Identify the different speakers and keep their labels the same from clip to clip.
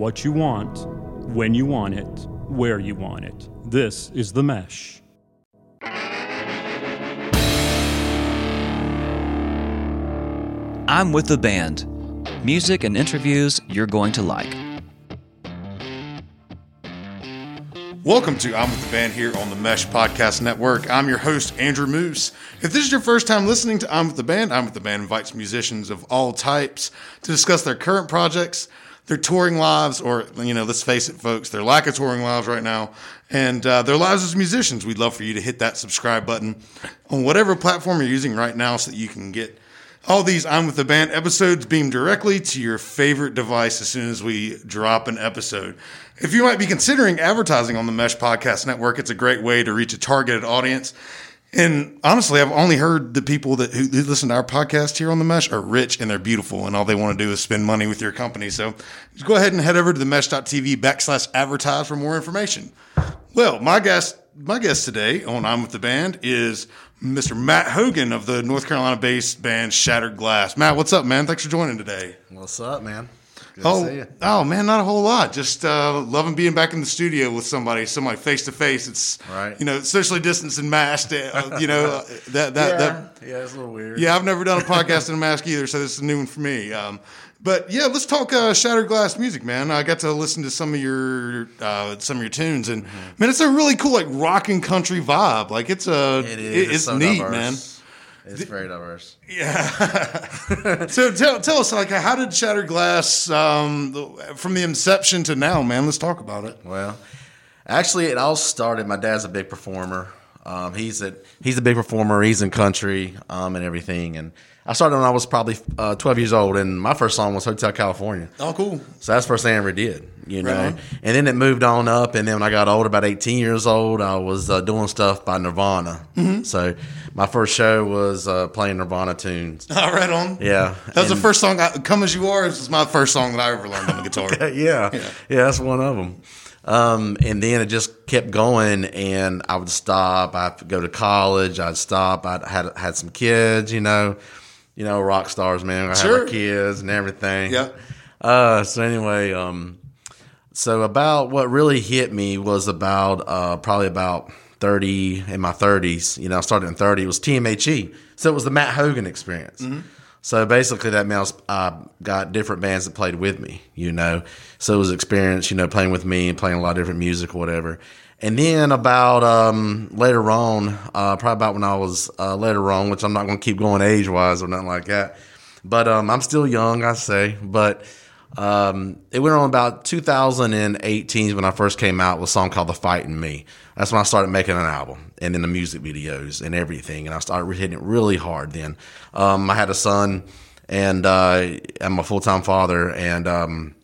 Speaker 1: what you want, when you want it, where you want it. This is The Mesh.
Speaker 2: I'm with the band. Music and interviews you're going to like.
Speaker 3: Welcome to I'm with the band here on the Mesh Podcast Network. I'm your host, Andrew Moose. If this is your first time listening to I'm with the band, I'm with the band invites musicians of all types to discuss their current projects, their touring lives, or, you know, let's face it, folks, their lack of touring lives right now, and uh, their lives as musicians. We'd love for you to hit that subscribe button on whatever platform you're using right now so that you can get all these I'm with the band episodes beamed directly to your favorite device as soon as we drop an episode. If you might be considering advertising on the Mesh Podcast Network, it's a great way to reach a targeted audience. And honestly, I've only heard the people that who, who listen to our podcast here on the Mesh are rich and they're beautiful, and all they want to do is spend money with your company. So just go ahead and head over to the mesh.tv backslash advertise for more information. Well, my guest my guest today on I'm with the band is Mr. Matt Hogan of the North Carolina based band Shattered Glass. Matt, what's up, man? Thanks for joining today.
Speaker 4: What's up, man?
Speaker 3: Oh,
Speaker 4: to see you.
Speaker 3: oh man, not a whole lot. Just uh, loving being back in the studio with somebody, somebody face to face. It's
Speaker 4: Right.
Speaker 3: you know, socially distanced and masked. Uh, you know uh, that that
Speaker 4: yeah,
Speaker 3: that.
Speaker 4: yeah, it's a little weird.
Speaker 3: Yeah, I've never done a podcast in a mask either, so this is a new one for me. Um, but yeah, let's talk uh, Shattered Glass music, man. I got to listen to some of your uh, some of your tunes, and man, it's a really cool like rock and country vibe. Like it's a
Speaker 4: it is.
Speaker 3: it- it's
Speaker 4: so
Speaker 3: neat,
Speaker 4: diverse.
Speaker 3: man.
Speaker 4: It's very diverse.
Speaker 3: Yeah. so tell tell us like how did Shattered Glass um, the- from the inception to now, man? Let's talk about it.
Speaker 4: Well, actually, it all started. My dad's a big performer. Um, he's a he's a big performer. He's in country um, and everything. And I started when I was probably uh, 12 years old, and my first song was Hotel California.
Speaker 3: Oh, cool.
Speaker 4: So that's the first thing I ever did, you know.
Speaker 3: Right.
Speaker 4: And then it moved on up, and then when I got older, about 18 years old, I was uh, doing stuff by Nirvana.
Speaker 3: Mm-hmm.
Speaker 4: So my first show was uh, playing Nirvana tunes.
Speaker 3: All right, on.
Speaker 4: Yeah,
Speaker 3: That was the first song. I, Come as you are. This was my first song that I ever learned on the guitar.
Speaker 4: yeah, yeah, that's one of them. Um, and then it just kept going, and I would stop. I'd go to college. I'd stop. I had had some kids, you know, you know, rock stars, man. I
Speaker 3: Sure.
Speaker 4: had my kids and everything.
Speaker 3: Yeah.
Speaker 4: Uh, so anyway, um, so about what really hit me was about uh, probably about thirty in my thirties. You know, I started in thirty. It was TMHE, so it was the Matt Hogan experience. So basically, that means I got different bands that played with me. You know, so it was experience. You know, playing with me and playing a lot of different music or whatever. And then about um, later on, uh, probably about when I was uh, later on, which I'm not going to keep going age wise or nothing like that. But um, I'm still young, I say. But um, it went on about 2018 when I first came out with a song called "The Fight in Me." That's when I started making an album, and then the music videos and everything. And I started hitting it really hard. Then um, I had a son, and uh, I'm a full time father, and um,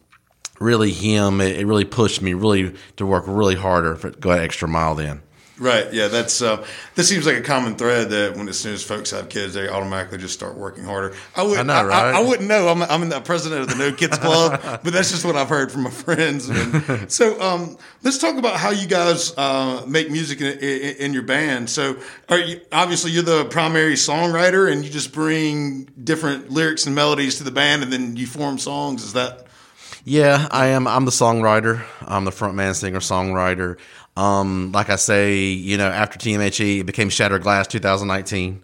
Speaker 4: really him, it, it really pushed me really to work really harder, for, go an extra mile. Then
Speaker 3: Right. Yeah. That's uh, this seems like a common thread that when as soon as folks have kids, they automatically just start working harder. I would.
Speaker 4: I know, right?
Speaker 3: I, wouldn't know. I'm, I'm the president of the No Kids Club, but that's just what I've heard from my friends. And so um, let's talk about how you guys uh, make music in, in, in your band. So are you obviously you're the primary songwriter, and you just bring different lyrics and melodies to the band, and then you form songs. Is that?
Speaker 4: Yeah, I am. I'm the songwriter. I'm the frontman, singer, songwriter. Um, like I say, you know, after TMHE, it became Shattered Glass 2019.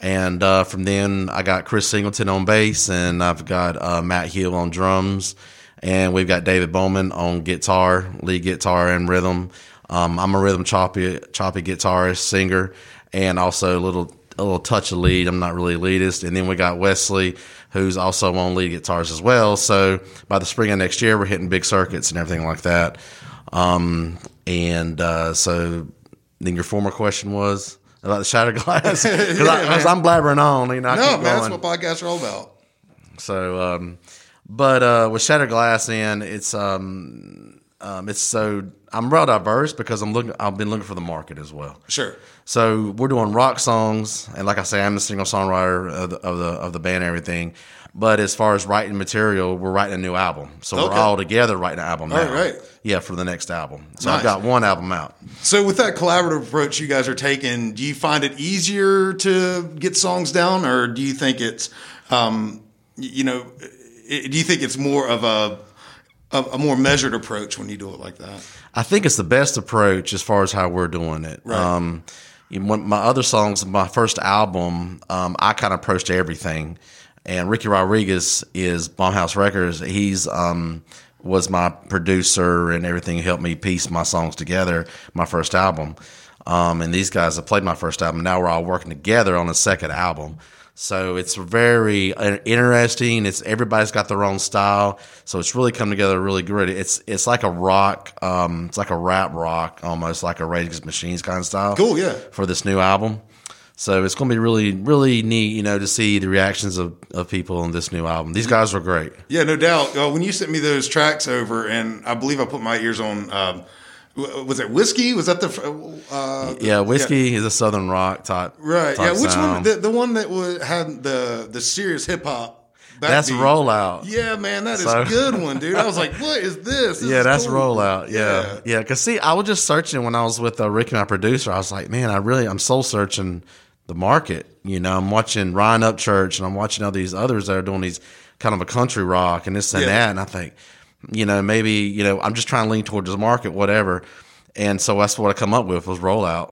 Speaker 4: And uh, from then, I got Chris Singleton on bass, and I've got uh, Matt Hill on drums, and we've got David Bowman on guitar, lead guitar, and rhythm. Um, I'm a rhythm choppy, choppy guitarist, singer, and also a little a little touch of lead. I'm not really elitist. And then we got Wesley, who's also on lead guitars as well. So by the spring of next year, we're hitting big circuits and everything like that. Um, and uh, so then your former question was about the shattered glass because I'm blabbering on. You know, I
Speaker 3: No, man. That's what podcasts are all about.
Speaker 4: So, um, but uh, with Shattered Glass in, it's um, um, it's so I'm real diverse because I'm looking. I've been looking for the market as well.
Speaker 3: Sure.
Speaker 4: So we're doing rock songs, and like I say, I'm the single songwriter of the of the, of the band and everything. But as far as writing material, we're writing a new album. So
Speaker 3: Okay.
Speaker 4: we're all together writing an album now.
Speaker 3: All right.
Speaker 4: Yeah, for the next album. So
Speaker 3: Nice.
Speaker 4: I've got one album out.
Speaker 3: So, with that collaborative approach you guys are taking, do you find it easier to get songs down, or do you think it's, um, you know, do you think it's more of a a, a more measured approach when you do it like that.
Speaker 4: I think it's the best approach as far as how we're doing it.
Speaker 3: Right.
Speaker 4: Um, you know, my other songs, my first album, um, I kind of approached everything. And Ricky Rodriguez is Blumhouse Records. He's um, was my producer and everything. Helped me piece my songs together. My first album, um, and these guys have played my first album. Now we're all working together on a second album. So it's very uh, interesting. It's everybody's got their own style, so it's really come together really good. It's it's like a rock, um, it's like a rap rock, almost like a Rage Against the Machines kind of style.
Speaker 3: Cool, yeah.
Speaker 4: For this new album, so it's going to be really really neat, you know, to see the reactions of, of people on this new album. These guys are great.
Speaker 3: Yeah, no doubt. Uh, when you sent me those tracks over, and I believe I put my ears on. Um, was it whiskey? Was that the? Uh,
Speaker 4: Yeah, whiskey is a southern rock type.
Speaker 3: Right.
Speaker 4: type
Speaker 3: Yeah. Which
Speaker 4: sound.
Speaker 3: one? The, the one that was, had the the serious hip hop.
Speaker 4: That's
Speaker 3: backbeat.
Speaker 4: rollout.
Speaker 3: Yeah, man, that is
Speaker 4: So-
Speaker 3: a good one, dude. I was like, what is this? This
Speaker 4: yeah,
Speaker 3: is
Speaker 4: that's
Speaker 3: cool.
Speaker 4: rollout. Yeah, yeah. Cause see, I was just searching when I was with uh, Ricky, my producer. I was like, man, I really, I'm soul searching the market. You know, I'm watching Ryan Upchurch and I'm watching all these others that are doing these kind of a country rock and this and
Speaker 3: Yeah.
Speaker 4: that. And I think, you know, maybe you know, I'm just trying to lean towards the market, whatever. And so that's what I come up with was rollout.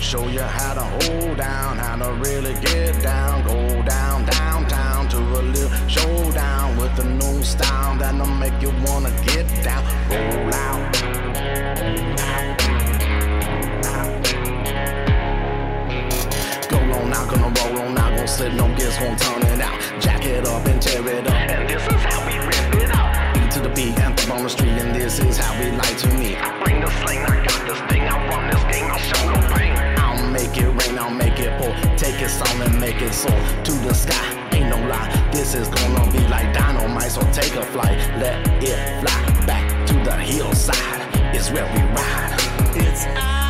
Speaker 5: Show you how to hold down, how to really get down. Go down, downtown to a little showdown with a new style that'll make you wanna get down. Roll out. Go on out, gonna roll on out, gonna slip no gears, gonna turn it out. Jack it up and tear it up. And this is how we rip it out. Beat to the beat, anthem on the street, and this is how we like to meet. I bring the sling, I got this thing, I run this game, I'll show make it rain, I'll make it pour. Take it song and make it soar to the sky. Ain't no lie, this is gonna be like dynamite, so take a flight, let it fly back to the hillside. It's where we ride. It's our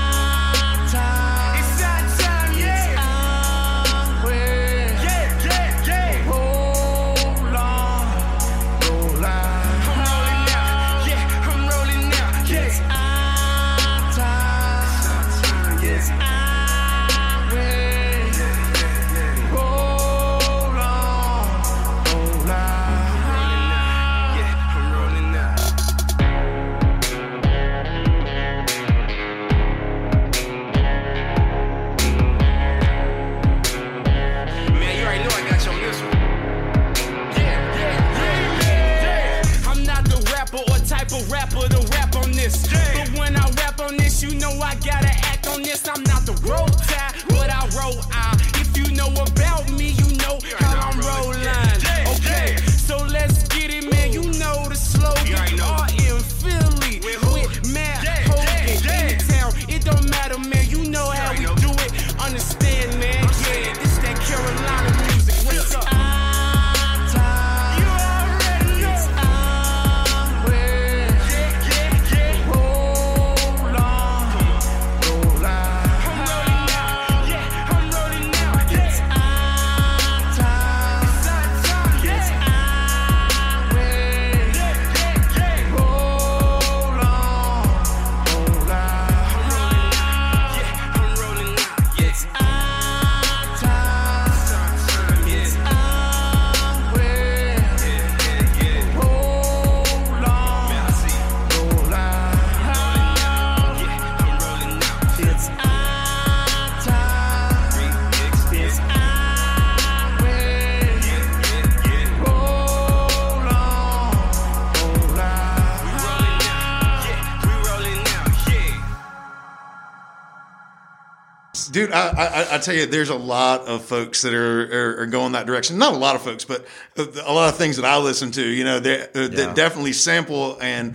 Speaker 3: Dude, I, I, I tell you, there's a lot of folks that are, are, are going that direction. Not a lot of folks, but a lot of things that I listen to, you know, that, uh,
Speaker 4: Yeah.
Speaker 3: definitely sample and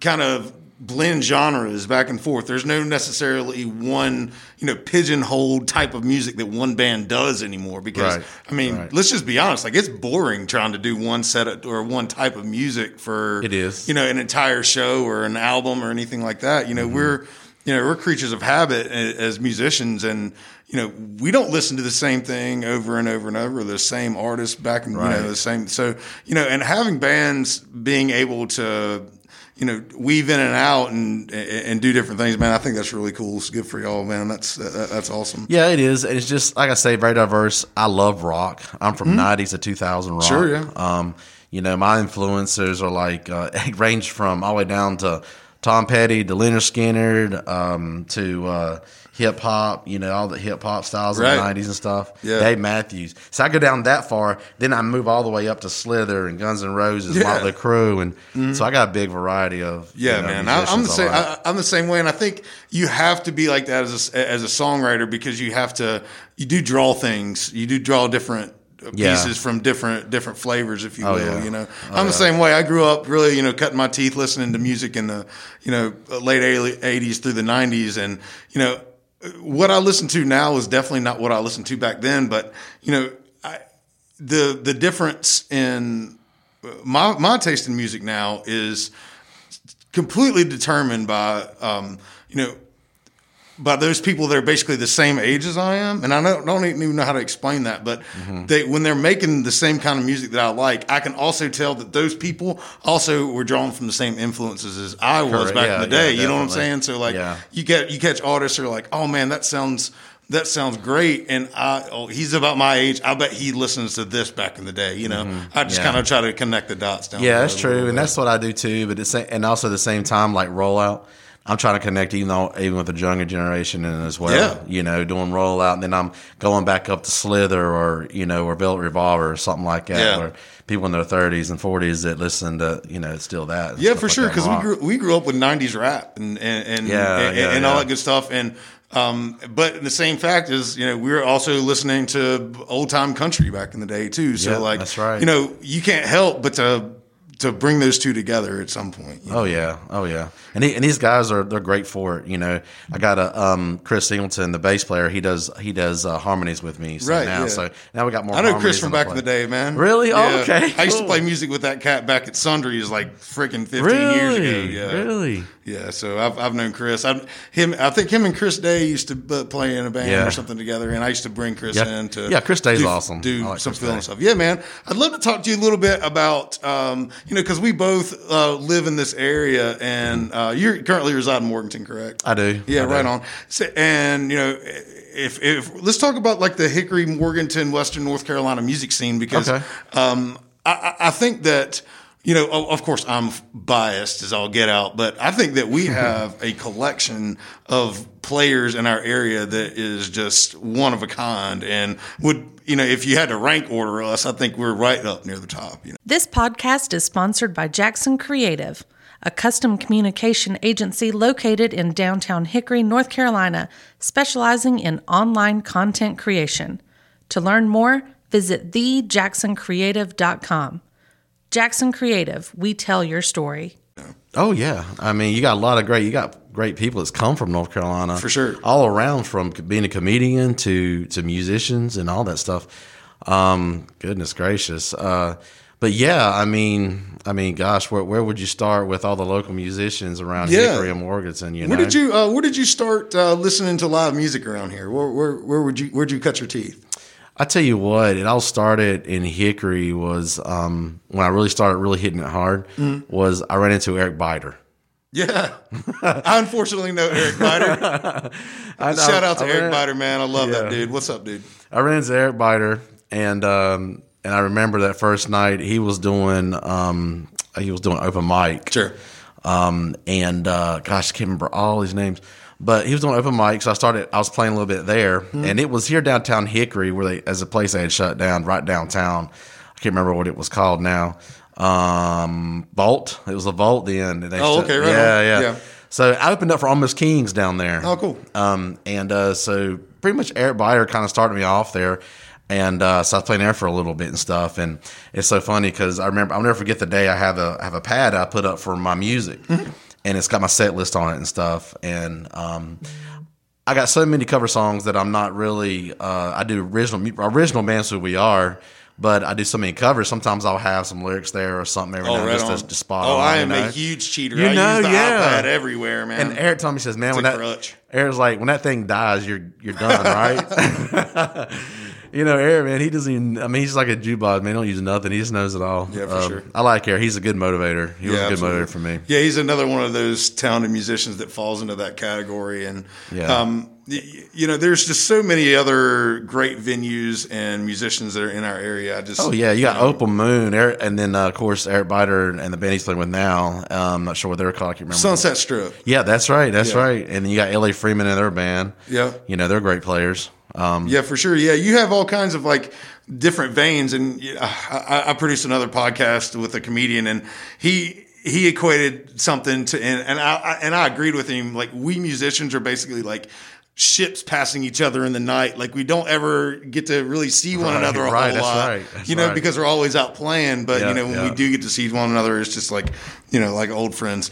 Speaker 3: kind of blend genres back and forth. There's no necessarily one, you know, pigeonholed type of music that one band does anymore. Because
Speaker 4: Right.
Speaker 3: I mean,
Speaker 4: Right.
Speaker 3: let's just be honest, like it's boring trying to do one set of, or one type of music for
Speaker 4: It is.
Speaker 3: you know, an entire show or an album or anything like that. You know,
Speaker 4: Mm-hmm.
Speaker 3: we're you know, we're creatures of habit as musicians and you know, we don't listen to the same thing over and over and over, the same artists back and you know, the same so you know, and having bands being able to you know, weave in and out and and do different things, man. I think that's really cool. It's good for y'all, man. That's that's awesome.
Speaker 4: Yeah, it is. It's just like I say, very diverse. I love rock. I'm from '90s to 2000 rock.
Speaker 3: Mm-hmm. Sure, yeah.
Speaker 4: Um, you know, my influencers are like uh, range from all the way down to Tom Petty, to Lynyrd Skynyrd, um, to uh, hip hop. You know, all the hip hop styles
Speaker 3: Right.
Speaker 4: of the '90s and stuff.
Speaker 3: Yeah.
Speaker 4: Dave Matthews. So I go down that far, then I move all the way up to Slither and Guns N' Roses,
Speaker 3: Yeah. Mm-hmm.
Speaker 4: Motley Crue, and so I got a big variety of
Speaker 3: Yeah,
Speaker 4: you know,
Speaker 3: man. I, I'm the same. I, I'm the same way, and I think you have to be like that as a, as a songwriter because you have to. You do draw things. You do draw different uh,
Speaker 4: Yeah.
Speaker 3: pieces from different different flavors, if you
Speaker 4: Oh,
Speaker 3: will.
Speaker 4: yeah.
Speaker 3: You know, I'm the same way. I grew up really, you know, cutting my teeth listening to music in the you know late '80s through the '90s, and you know what I listen to now is definitely not what I listened to back then. But you know, I, the the difference in my my taste in music now is completely determined by um, you know by those people that are basically the same age as I am, and I don't, don't even know how to explain that. But they when they're making the same kind of music that I like, I can also tell that those people also were drawn from the same influences as I was
Speaker 4: Correct.
Speaker 3: back
Speaker 4: Yeah,
Speaker 3: in the day.
Speaker 4: yeah,
Speaker 3: you know what I'm saying? So like
Speaker 4: Yeah.
Speaker 3: you get you catch artists who are like, oh man, that sounds. That sounds great, and I, oh, he's about my age. I bet he listens to this back in the day. You know, I just
Speaker 4: Mm-hmm. Yeah.
Speaker 3: kind of try to connect the dots down.
Speaker 4: Yeah, that's
Speaker 3: road a little
Speaker 4: true, and that's what I do too. But it's and also at the same time, like rollout, I'm trying to connect even though even with the younger generation and as well.
Speaker 3: Yeah.
Speaker 4: You know, doing rollout, and then I'm going back up to Slither or you know or Velvet Revolver or something like that,
Speaker 3: Yeah.
Speaker 4: where people in their 30s and 40s that listen to you know still that.
Speaker 3: Yeah, for
Speaker 4: like
Speaker 3: sure. Because we grew we grew up with '90s rap and and and,
Speaker 4: Yeah,
Speaker 3: and,
Speaker 4: yeah,
Speaker 3: and all that good stuff. And um, but the same fact is, you know, we were also listening to old time country back in the day too. So like,
Speaker 4: that's right.
Speaker 3: You know, you can't help but to to bring those two together at some point. you know?
Speaker 4: Oh yeah, oh yeah, and he, and these guys are they're great for it. You know, I got a um, Chris Singleton, the bass player. He does he does uh, harmonies with me so
Speaker 3: Right,
Speaker 4: now.
Speaker 3: yeah.
Speaker 4: So now we got more.
Speaker 3: I know Chris from back in the day, man.
Speaker 4: Really? Oh,
Speaker 3: Yeah.
Speaker 4: okay,
Speaker 3: I used to play music with that cat back at Sundry's like freaking 15
Speaker 4: Really?
Speaker 3: years ago. Yeah.
Speaker 4: Really?
Speaker 3: Yeah, so I've, I've known Chris. I him I think him and Chris Day used to play in a band
Speaker 4: Yeah.
Speaker 3: or something together, and I used to bring Chris
Speaker 4: Yeah.
Speaker 3: in to
Speaker 4: Yeah, Chris Day's
Speaker 3: do,
Speaker 4: awesome.
Speaker 3: Do
Speaker 4: like
Speaker 3: some
Speaker 4: Day.
Speaker 3: stuff. Yeah, man. I'd love to talk to you a little bit about um, you know because we both uh, live in this area, and uh, you currently reside in Morganton, correct?
Speaker 4: I do.
Speaker 3: Yeah,
Speaker 4: I do.
Speaker 3: right on. So, and you know, if if let's talk about like the Hickory, Morganton, Western North Carolina music scene because
Speaker 4: Okay.
Speaker 3: um, I, I I think that you know, of course, I'm biased as I'll get out, but I think that we have a collection of players in our area that is just one of a kind, and would you know, if you had to rank order us, I think we're right up near the top. You know.
Speaker 6: This podcast is sponsored by Jackson Creative, a custom communication agency located in downtown Hickory, North Carolina, specializing in online content creation. To learn more, visit thejacksoncreative.com. Jackson Creative, we tell your story.
Speaker 4: Oh yeah, I mean, you got a lot of great. You got great people that's come from North Carolina
Speaker 3: For sure.
Speaker 4: all around from being a comedian to to musicians and all that stuff. Um, goodness gracious. Uh, but yeah, I mean, I mean, gosh, where where would you start with all the local musicians around
Speaker 3: Yeah.
Speaker 4: Hickory and Morganton? You
Speaker 3: Where
Speaker 4: know,
Speaker 3: did you uh, Where did you start uh, listening to live music around here? Where, where Where would you Where'd you cut your teeth?
Speaker 4: I tell you what, it all started in Hickory was um, when I really started really hitting it hard.
Speaker 3: Mm-hmm.
Speaker 4: Was I ran into Eric Bider.
Speaker 3: Yeah, I unfortunately know Eric Bider. Shout out to
Speaker 4: I
Speaker 3: Eric
Speaker 4: ran-
Speaker 3: Bider, man. I love that dude. What's up, dude?
Speaker 4: I ran into Eric Bider, and um, and I remember that first night he was doing um, he was doing open mic.
Speaker 3: Sure.
Speaker 4: Um, and uh, gosh, I can't remember all these names, but he was doing open mic. So I started. I was playing a little bit there,
Speaker 3: Hmm.
Speaker 4: and it was here downtown Hickory, where they as a place they had shut down right downtown. I can't remember what it was called now. Um, Vault. It was a Vault then. They
Speaker 3: Oh, okay, right
Speaker 4: yeah, yeah,
Speaker 3: Yeah.
Speaker 4: So I opened up for Almost Kings down there.
Speaker 3: Oh, cool.
Speaker 4: Um, and uh, so pretty much Eric Bider kind of started me off there. And uh, so I was playing there for a little bit and stuff. And it's so funny because I remember, I'll never forget the day I have a, I have a pad I put up for my music. and it's got my set list on it and stuff. And um, I got so many cover songs that I'm not really. Uh, I do original original bands who we are. But I do so many covers. Sometimes I'll have some lyrics there or something every
Speaker 3: Oh,
Speaker 4: now
Speaker 3: right
Speaker 4: just to, to spot
Speaker 3: oh,
Speaker 4: on.
Speaker 3: I
Speaker 4: you
Speaker 3: am
Speaker 4: know?
Speaker 3: a huge cheater.
Speaker 4: You
Speaker 3: I
Speaker 4: know,
Speaker 3: use the
Speaker 4: yeah.
Speaker 3: iPad everywhere, man.
Speaker 4: And Eric told me, he says, "Man,
Speaker 3: It's
Speaker 4: when that
Speaker 3: crutch.
Speaker 4: Eric's like, when that thing dies, you're you're done, right?" you know, Eric, man, he doesn't even. I mean, he's like a jukebox man. He don't use nothing. He just knows it all.
Speaker 3: Yeah, for sure.
Speaker 4: I like Eric. He's a good motivator. He was
Speaker 3: Yeah,
Speaker 4: a good
Speaker 3: absolutely.
Speaker 4: motivator for me.
Speaker 3: Yeah, he's another one of those talented musicians that falls into that category. And
Speaker 4: Yeah.
Speaker 3: um, you know, there's just so many other great venues and musicians that are in our area. I just
Speaker 4: Oh yeah, you got Opal Moon, Eric, and then uh, of course Eric Bider and the band he's playing with now. Um, I'm not sure what they're called. I can't remember.
Speaker 3: Sunset Strip.
Speaker 4: Yeah, that's right. That's
Speaker 3: Yeah.
Speaker 4: right. And then you got L.A. Freeman and their band.
Speaker 3: Yeah.
Speaker 4: You know, they're great players. Um,
Speaker 3: Yeah, for sure. Yeah, you have all kinds of like different veins, and yeah, I, I produced another podcast with a comedian, and he he equated something to, and, and I, I and I agreed with him. Like we musicians are basically like ships passing each other in the night. Like we don't ever get to really see one
Speaker 4: Right,
Speaker 3: another a
Speaker 4: right,
Speaker 3: whole lot,
Speaker 4: right,
Speaker 3: you know, because we're always out playing. But
Speaker 4: Yeah,
Speaker 3: you know, when
Speaker 4: yeah.
Speaker 3: we do get to see one another, it's just like you know, like old friends.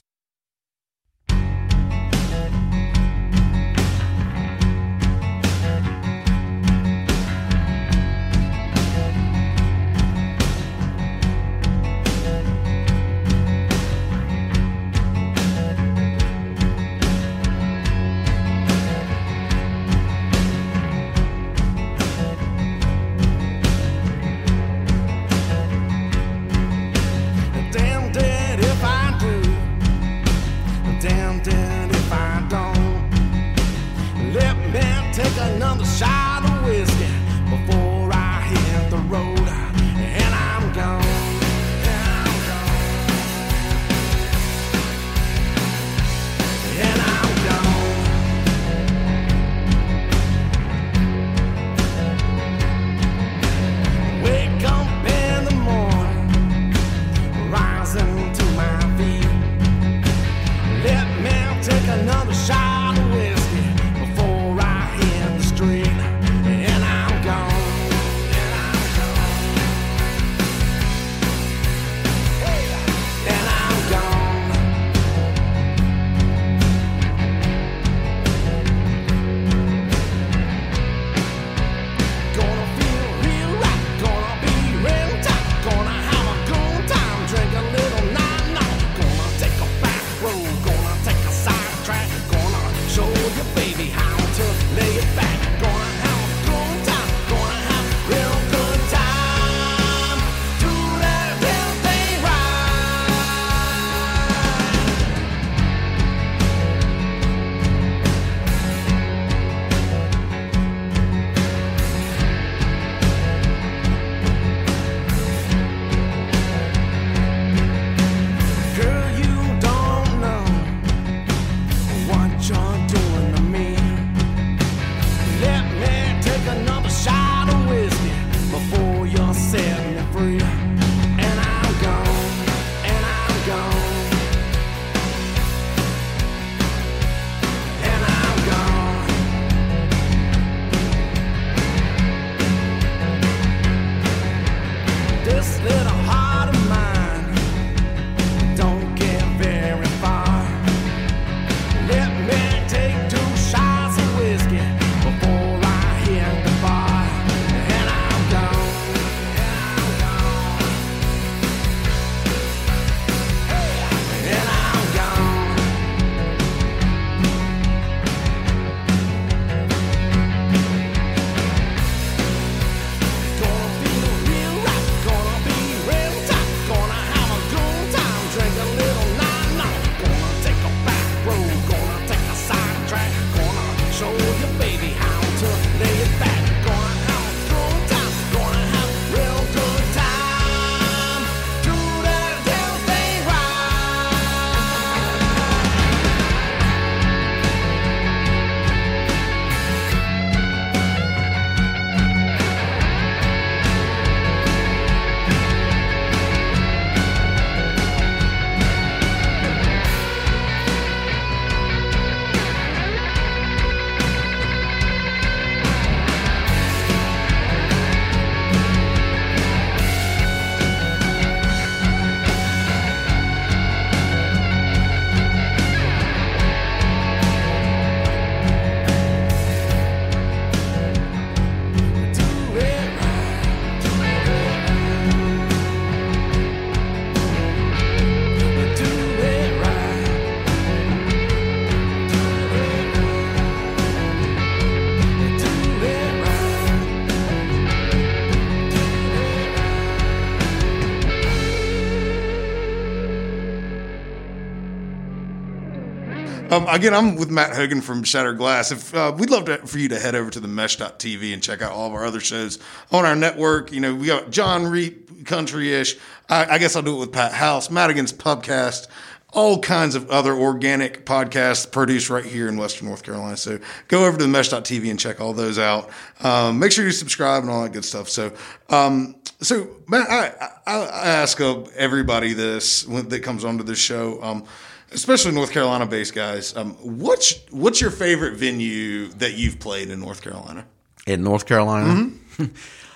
Speaker 3: Um, again, I'm with Matt Hogan from Shattered Glass. If uh, we'd love to, for you to head over to the Mesh.tv and check out all of our other shows on our network. You know, we got John Reap, Country Ish. I, I guess I'll do it with Pat House, Madigan's Pubcast all kinds of other organic podcasts produced right here in Western North Carolina. So go over to the mesh.tv and check all those out. Um, make sure you subscribe and all that good stuff. So, um, so Matt, I, I, I ask uh, everybody this when, that comes onto this show, um, especially North Carolina based guys. Um, what's, what's your favorite venue that you've played in North Carolina
Speaker 4: In North Carolina.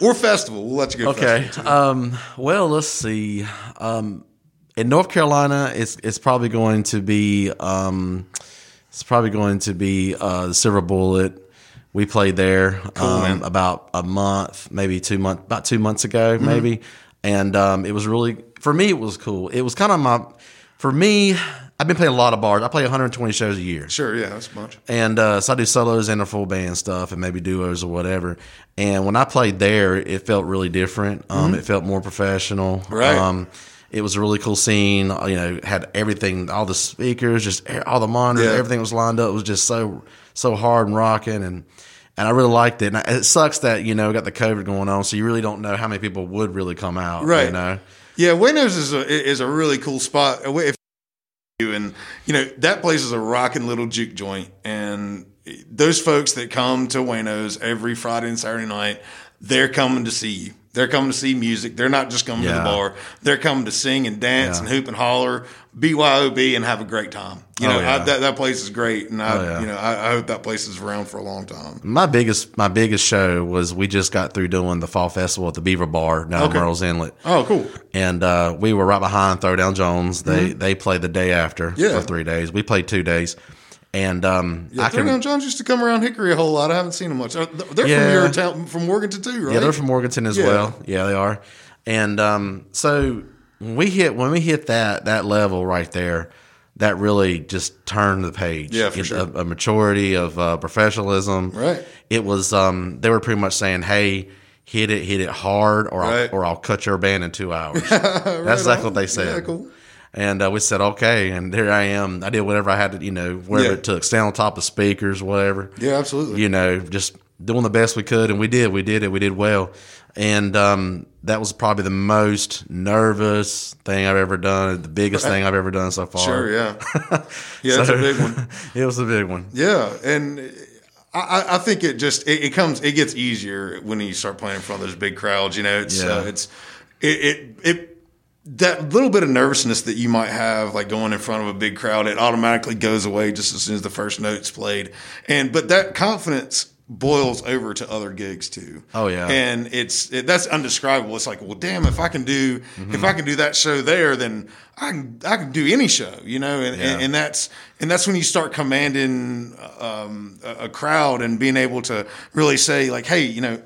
Speaker 3: or festival? We'll let you go.
Speaker 4: Okay. Um, well, let's see. Um, in North Carolina, it's it's probably going to be um, it's probably going to be uh, the Silver Bullet. We played there um, about a month, maybe two months, about two months ago, maybe, and um, it was really for me. It was cool. It was kind of my for me. I've been playing a lot of bars. I play 120 shows a year.
Speaker 3: Sure. Yeah, that's much.
Speaker 4: And uh, so I do solos and a full band stuff and maybe duos or whatever. And when I played there, it felt really different. Um, It felt more professional.
Speaker 3: Right.
Speaker 4: Um, it was a really cool scene. uh, You know, had everything, all the speakers, just all the monitors,
Speaker 3: Yeah.
Speaker 4: everything was lined up. It was just so so hard and rocking, and and I really liked it. And it sucks that you know got the COVID going on, so you really don't know how many people would really come out.
Speaker 3: Right.
Speaker 4: You know.
Speaker 3: Yeah, Wayno's is a is a really cool spot. If and you know that place is a rocking little juke joint, and those folks that come to Wayno's every Friday and Saturday night, they're coming to see you. They're coming to see music. They're not just coming to the bar. They're coming to sing and dance
Speaker 4: Yeah.
Speaker 3: and hoop and holler, BYOB, and have a great time. You
Speaker 4: Oh,
Speaker 3: know
Speaker 4: yeah.
Speaker 3: I, that that place is great, and I
Speaker 4: Oh, yeah.
Speaker 3: you know I, I hope that place is around for a long time.
Speaker 4: My biggest my biggest show was we just got through doing the fall festival at the Beaver Bar down
Speaker 3: Okay.
Speaker 4: in Murrells Inlet.
Speaker 3: Oh, cool.
Speaker 4: and uh, we were right behind Throwdown Jones. They they played the day after
Speaker 3: Mm-hmm. Yeah.
Speaker 4: for three days. We played two days, and um,
Speaker 3: Yeah,
Speaker 4: I can
Speaker 3: Throwdown Johns used to come around Hickory a whole lot. I haven't seen them much. Uh, They're
Speaker 4: Yeah.
Speaker 3: from your town, from Morganton too, right?
Speaker 4: yeah they're from Morganton as
Speaker 3: Yeah.
Speaker 4: well. Yeah, they are. And um, so when we hit when we hit that that level right there, that really just turned the page.
Speaker 3: Yeah, for
Speaker 4: It-
Speaker 3: sure.
Speaker 4: Of, of maturity of uh, professionalism.
Speaker 3: Right.
Speaker 4: It was. Um, they were pretty much saying, "Hey." Hit it, hit it hard, or
Speaker 3: Right.
Speaker 4: I'll, or I'll cut your band in two hours. That's exactly what they said.
Speaker 3: Yeah, cool.
Speaker 4: And uh, we said, okay. And there I am. I did whatever I had to, you know, wherever
Speaker 3: Yeah.
Speaker 4: it took, stand on top of speakers, whatever.
Speaker 3: Yeah, absolutely.
Speaker 4: You know, just doing the best we could. And we did. We did it. We did well. And um, that was probably the most nervous thing I've ever done, the biggest thing I've ever done so far.
Speaker 3: Sure, yeah, yeah, that's a big one.
Speaker 4: it was a big one.
Speaker 3: Yeah, and I, I- think it just it, it comes it gets easier when you start playing in front of those big crowds. You know, it's uh, it's it, it it that little bit of nervousness that you might have like going in front of a big crowd it automatically goes away just as soon as the first note's played and but that confidence boils over to other gigs too
Speaker 4: Oh, yeah.
Speaker 3: and it's it, that's undescribable it's like well damn if i can do
Speaker 4: Mm-hmm.
Speaker 3: if i can do that show there then i can i can do any show you know and, and,
Speaker 4: Yeah.
Speaker 3: and that's and that's when you start commanding um, a, a crowd and being able to really say like hey you know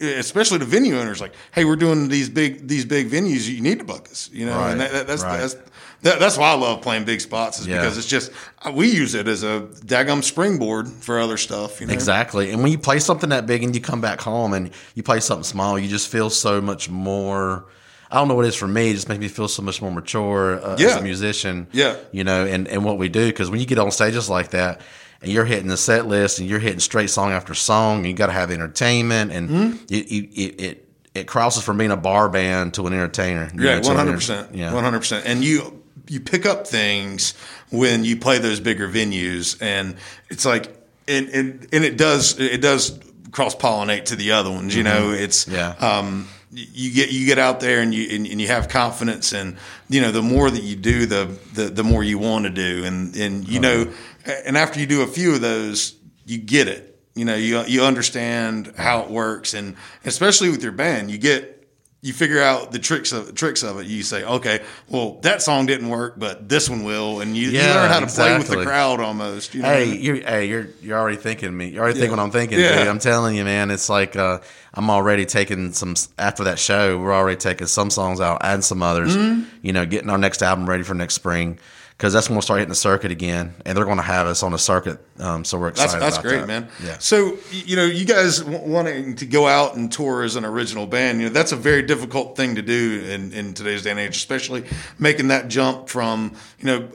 Speaker 3: especially the venue owners like hey we're doing these big these big venues you need to book us you know
Speaker 4: Right,
Speaker 3: and that, that, that's
Speaker 4: right.
Speaker 3: that's that, that's why I love playing big spots is
Speaker 4: Yeah.
Speaker 3: because it's just we use it as a daggum springboard for other stuff you know
Speaker 4: Exactly. And when you play something that big and you come back home and you play something small, you just feel so much more. I don't know what it is for me. It just makes me feel so much more mature uh, as a musician.
Speaker 3: Yeah.
Speaker 4: You know, and, and what we do. Because when you get on stages like that and you're hitting the set list and you're hitting straight song after song, and you got to have entertainment and
Speaker 3: Mm-hmm.
Speaker 4: it, it, it, it, crosses from being a bar band to an entertainer.
Speaker 3: Yeah,
Speaker 4: to
Speaker 3: hundred percent.
Speaker 4: Yeah.
Speaker 3: one hundred percent. And you you pick up things when you play those bigger venues, and it's like and and, and it does it does cross pollinate to the other ones. You know, it's
Speaker 4: Mm-hmm. Yeah.
Speaker 3: Um, you get you get out there and you and, and you have confidence, and you know the more that you do, the the, the more you want to do, and and you know, and after you do a few of those, you get it. You know, you you understand how it works, and especially with your band, you get you figure out the tricks of tricks of it. You say, okay, well that song didn't work, but this one will, and you, you learn how to play with the crowd almost. You know?
Speaker 4: Hey, you're hey, you're you're already thinking me. You're already thinking what I'm thinking,
Speaker 3: Yeah.
Speaker 4: dude. I'm telling you, man. It's like uh, I'm already taking some after that show. We're already taking some songs out, adding some others.
Speaker 3: Mm-hmm.
Speaker 4: You know, getting our next album ready for next spring. Because that's when we'll start hitting the circuit again, and they're going to have us on the circuit. Um, so we're excited.
Speaker 3: that's
Speaker 4: about
Speaker 3: great,
Speaker 4: that.
Speaker 3: man.
Speaker 4: Yeah.
Speaker 3: So you know, you guys w- wanting to go out and tour as an original band, you know, that's a very difficult thing to do in, in today's day and age, especially making that jump from you know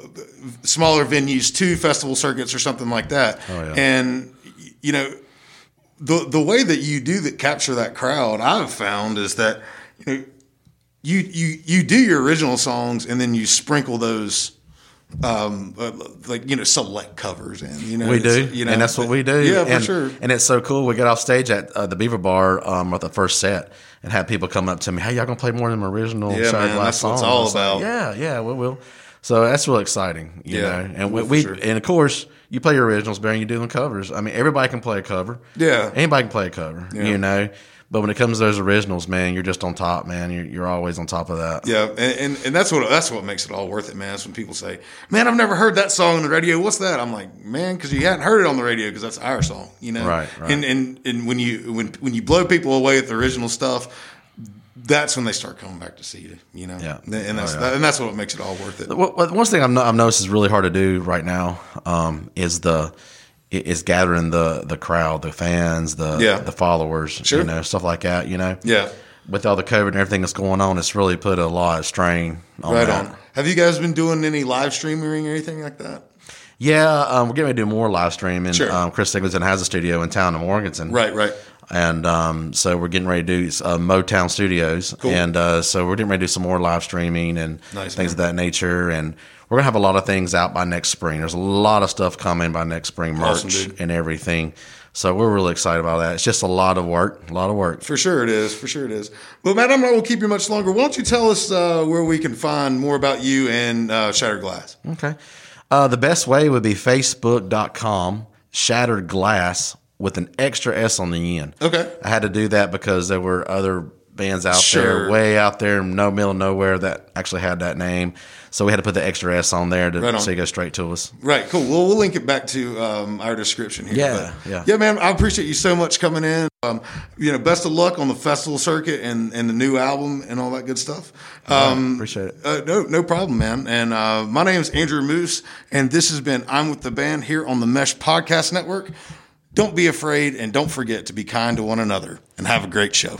Speaker 3: smaller venues to festival circuits or something like that.
Speaker 4: Oh, yeah.
Speaker 3: And you know, the the way that you do that capture that crowd, I've found is that you know you you you do your original songs and then you sprinkle those um uh, like you know select covers in you know
Speaker 4: We do,
Speaker 3: you know
Speaker 4: and that's what we do.
Speaker 3: yeah for
Speaker 4: and,
Speaker 3: sure
Speaker 4: And it's so cool. We get off stage at uh, the Beaver Bar um, with the first set, and have people come up to me, "Hey, y'all gonna play more of them original
Speaker 3: Yeah, man, that's what it's
Speaker 4: songs?"
Speaker 3: all
Speaker 4: was like,
Speaker 3: about.
Speaker 4: yeah, yeah, we will. So that's real exciting, you
Speaker 3: Yeah,
Speaker 4: know. And we, we
Speaker 3: sure.
Speaker 4: and of course you play your originals better than you do them covers. I mean, everybody can play a cover.
Speaker 3: Yeah.
Speaker 4: anybody can play a cover.
Speaker 3: Yeah.
Speaker 4: You know. But when it comes to those originals, man, you're just on top, man. You're, you're always on top of that.
Speaker 3: yeah and, and and that's what that's what makes it all worth it man is when people say man i've never heard that song on the radio what's that i'm like man because you hadn't heard it on the radio because that's our song you know
Speaker 4: Right, right.
Speaker 3: and and and when you when when you blow people away with the original stuff that's when they start coming back to see you you know
Speaker 4: Yeah.
Speaker 3: and that's
Speaker 4: Oh, yeah.
Speaker 3: and that's what makes it all worth it
Speaker 4: what- one thing I've, no- I've noticed is really hard to do right now um, is the is gathering the the crowd, the fans, the
Speaker 3: Yeah.
Speaker 4: the followers,
Speaker 3: Sure.
Speaker 4: you know, stuff like that. You know,
Speaker 3: Yeah.
Speaker 4: With all the COVID and everything that's going on, it's really put a lot of strain on
Speaker 3: right
Speaker 4: that.
Speaker 3: on have you guys been doing any live streaming or anything like that
Speaker 4: Yeah, um, we're getting ready to do more live streaming.
Speaker 3: Sure.
Speaker 4: Um, Chris Singleton has a studio in town in Morganton.
Speaker 3: right right
Speaker 4: And um, so we're getting ready to do uh, Motown Studios,
Speaker 3: Cool.
Speaker 4: and uh, so we're getting ready to do some more live streaming and
Speaker 3: Nice,
Speaker 4: things
Speaker 3: man.
Speaker 4: of that nature. And we're gonna have a lot of things out by next spring. There's a lot of stuff coming by next spring, merch
Speaker 3: Awesome,
Speaker 4: and everything. So we're really excited about that. It's just a lot of work, a lot of work.
Speaker 3: For sure it is. For sure it is. Well, Matt, I'm not going to keep you much longer. Why don't you tell us uh, where we can find more about you and uh, Shattered Glass?
Speaker 4: Okay. Uh, the best way would be facebook.com shattered glass with an extra S on the end.
Speaker 3: Okay.
Speaker 4: I had to do that because there were other bands out
Speaker 3: Sure.
Speaker 4: there, way out there, no middle of nowhere that actually had that name. So we had to put the extra S on there to
Speaker 3: Right on.
Speaker 4: so you go straight to us.
Speaker 3: Right. Cool. Well, we'll link it back to um, our description here.
Speaker 4: Yeah,
Speaker 3: But,
Speaker 4: yeah.
Speaker 3: Yeah, man. I appreciate you so much coming in. Um, you know, best of luck on the festival circuit and, and the new album and all that good stuff. Um,
Speaker 4: appreciate it.
Speaker 3: Uh, no, no problem, man. And uh, my name is Andrew Moose, and this has been I'm with the band here on the Mesh Podcast Network. Don't be afraid, and don't forget to be kind to one another. And have a great show.